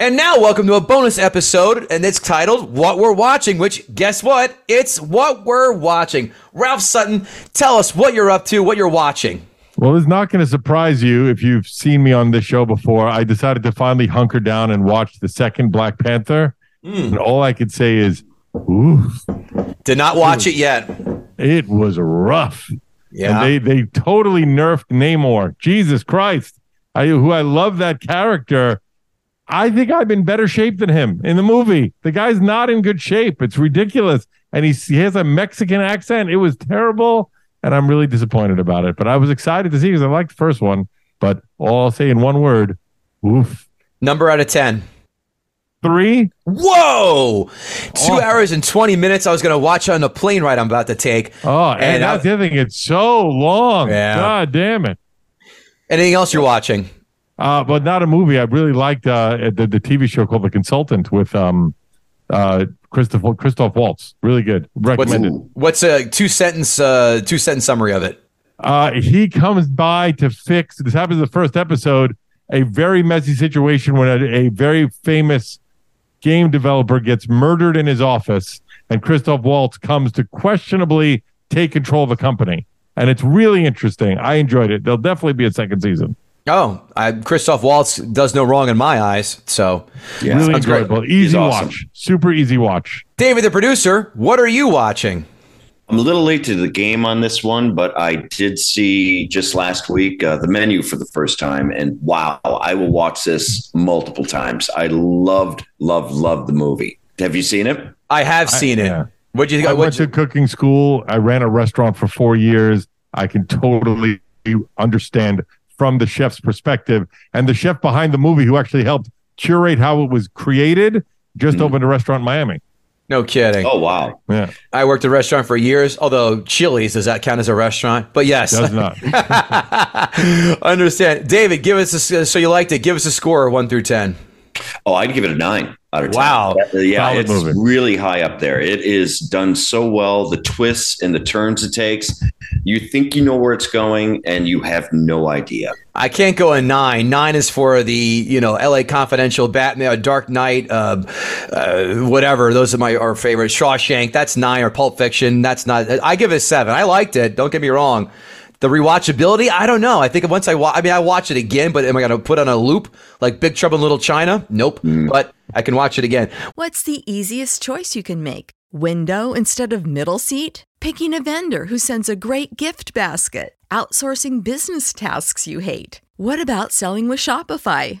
And now, welcome to a bonus episode, and it's titled What We're Watching, which, guess what? It's what we're watching. Ralph Sutton, tell us what you're up to, what you're watching. Well, it's not going to surprise you if you've seen me on this show before. I decided to finally hunker down and watch the second Black Panther. Mm. And all I could say is, ooh. Did not watch it yet. It was rough. Yeah. And they, they totally nerfed Namor. Jesus Christ. I, who I love that character. I think I'm in better shape than him in the movie. The guy's not in good shape. It's ridiculous. And he's, he has a Mexican accent. It was terrible. And I'm really disappointed about it. But I was excited to see because I liked the first one. But all I'll say in one word, oof. Number out of 10. Three. Whoa! Two hours and 20 minutes. I was going to watch on the plane ride I'm about to take. Oh, and, And that's I- the other thing. It's so long. Yeah. God damn it. Anything else you're watching? Uh, but not a movie. I really liked uh, the, the TV show called The Consultant with um, uh, Christoph Christoph Waltz. Really good. What's, Recommended. what's a two sentence uh, two sentence summary of it? Uh, he comes by to fix. This happens in the first episode. A very messy situation when a, a very famous game developer gets murdered in his office, and Christoph Waltz comes to questionably take control of the company. And it's really interesting. I enjoyed it. There'll definitely be a second season. Oh, I, Christoph Waltz does no wrong in my eyes. So, Yeah. really sounds great. enjoyable. Easy awesome. watch. Super easy watch. David, the producer, what are you watching? I'm a little late to the game on this one, but I did see just last week uh, the menu for the first time, and wow, I will watch this multiple times. I loved, loved, loved the movie. Have you seen it? I have seen it. yeah. What'd you think? I went you- to cooking school. I ran a restaurant for four years. I can totally understand from the chef's perspective. And the chef behind the movie, who actually helped curate how it was created, just Mm-hmm. opened a restaurant in Miami. no kidding. Oh wow! Yeah, I worked at a restaurant for years, although Chili's, does that count as a restaurant? But yes. does not. Understand. David, give us a, so you liked it. Give us a score, one through 10. Oh, I'd give it a nine out of. Wow. Yeah, Solid it's movie. really high up there. It is done so well. The twists and the turns it takes. You think you know where it's going, and you have no idea. I can't go a nine. Nine is for the you know L.A. Confidential, Batman, Dark Knight, uh, uh, whatever. Those are my our favorite. Shawshank. That's nine or Pulp Fiction. That's not. I give it a seven. I liked it. Don't get me wrong. The rewatchability, I don't know. I think once I watch, I mean, I watch it again, but am I going to put on a loop like Big Trouble in Little China? Nope. Mm. But I can watch it again. What's the easiest choice you can make? Window instead of middle seat? Picking a vendor who sends a great gift basket? Outsourcing business tasks you hate? What about selling with Shopify?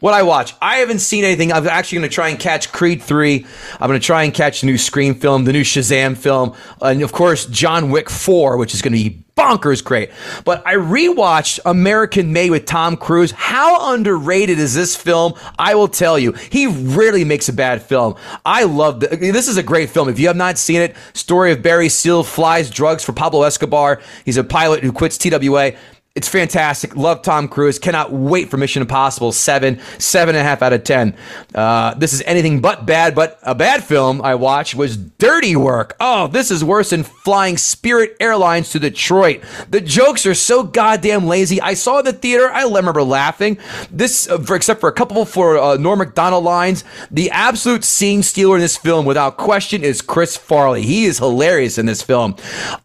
What I watch, I haven't seen anything. I'm actually going to try and catch Creed 3. I'm going to try and catch the new Scream film, the new Shazam film, and of course, John Wick 4, which is going to be bonkers great. But I rewatched American Made with Tom Cruise. How underrated is this film? I will tell you. He rarely makes a bad film. I love this is a great film. If you have not seen it, story of Barry Seal flies drugs for Pablo Escobar. He's a pilot who quits TWA. It's fantastic. Love Tom Cruise. Cannot wait for Mission Impossible 7, 7.5 out of 10. Uh, this is anything but bad, but a bad film I watched was Dirty Work. Oh, this is worse than flying Spirit Airlines to Detroit. The jokes are so goddamn lazy. I saw the theater. I remember laughing. This, uh, for, except for a couple for uh, Norm Macdonald lines, the absolute scene stealer in this film, without question, is Chris Farley. He is hilarious in this film.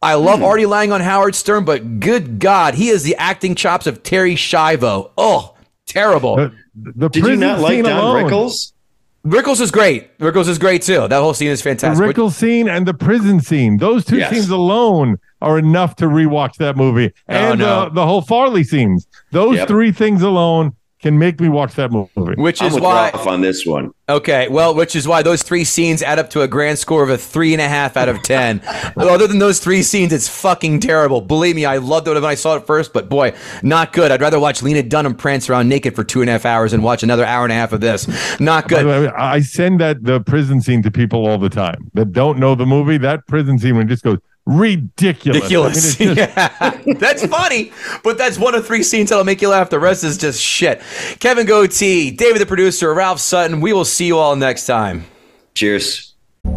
I love mm. Artie Lange on Howard Stern, but good God, he is the acting chops of Terri Schiavo. Oh, terrible. The, the Did you not like Don alone. Rickles? Rickles is great. Rickles is great too. That whole scene is fantastic. The Rickles scene and the prison scene. Those two yes. scenes alone are enough to rewatch that movie. Oh, and oh, no. uh, the whole Farley scenes. Those yep. three things alone can make me watch that movie. Which is why on this one. Okay, well, which is why those three scenes add up to a grand score of a three and a half out of ten. Other than those three scenes, it's fucking terrible. Believe me, I loved it when I saw it first, but boy, not good. I'd rather watch Lena Dunham prance around naked for two and a half hours and watch another hour and a half of this. Not good. Way, I send that the prison scene to people all the time that don't know the movie. That prison scene when it just goes ridiculous. Ridiculous. I mean, just... yeah, that's funny, but that's one of three scenes that'll make you laugh. The rest is just shit. Kevin Gootee, David the producer, Ralph Sutton. We will see you all next time. Cheers.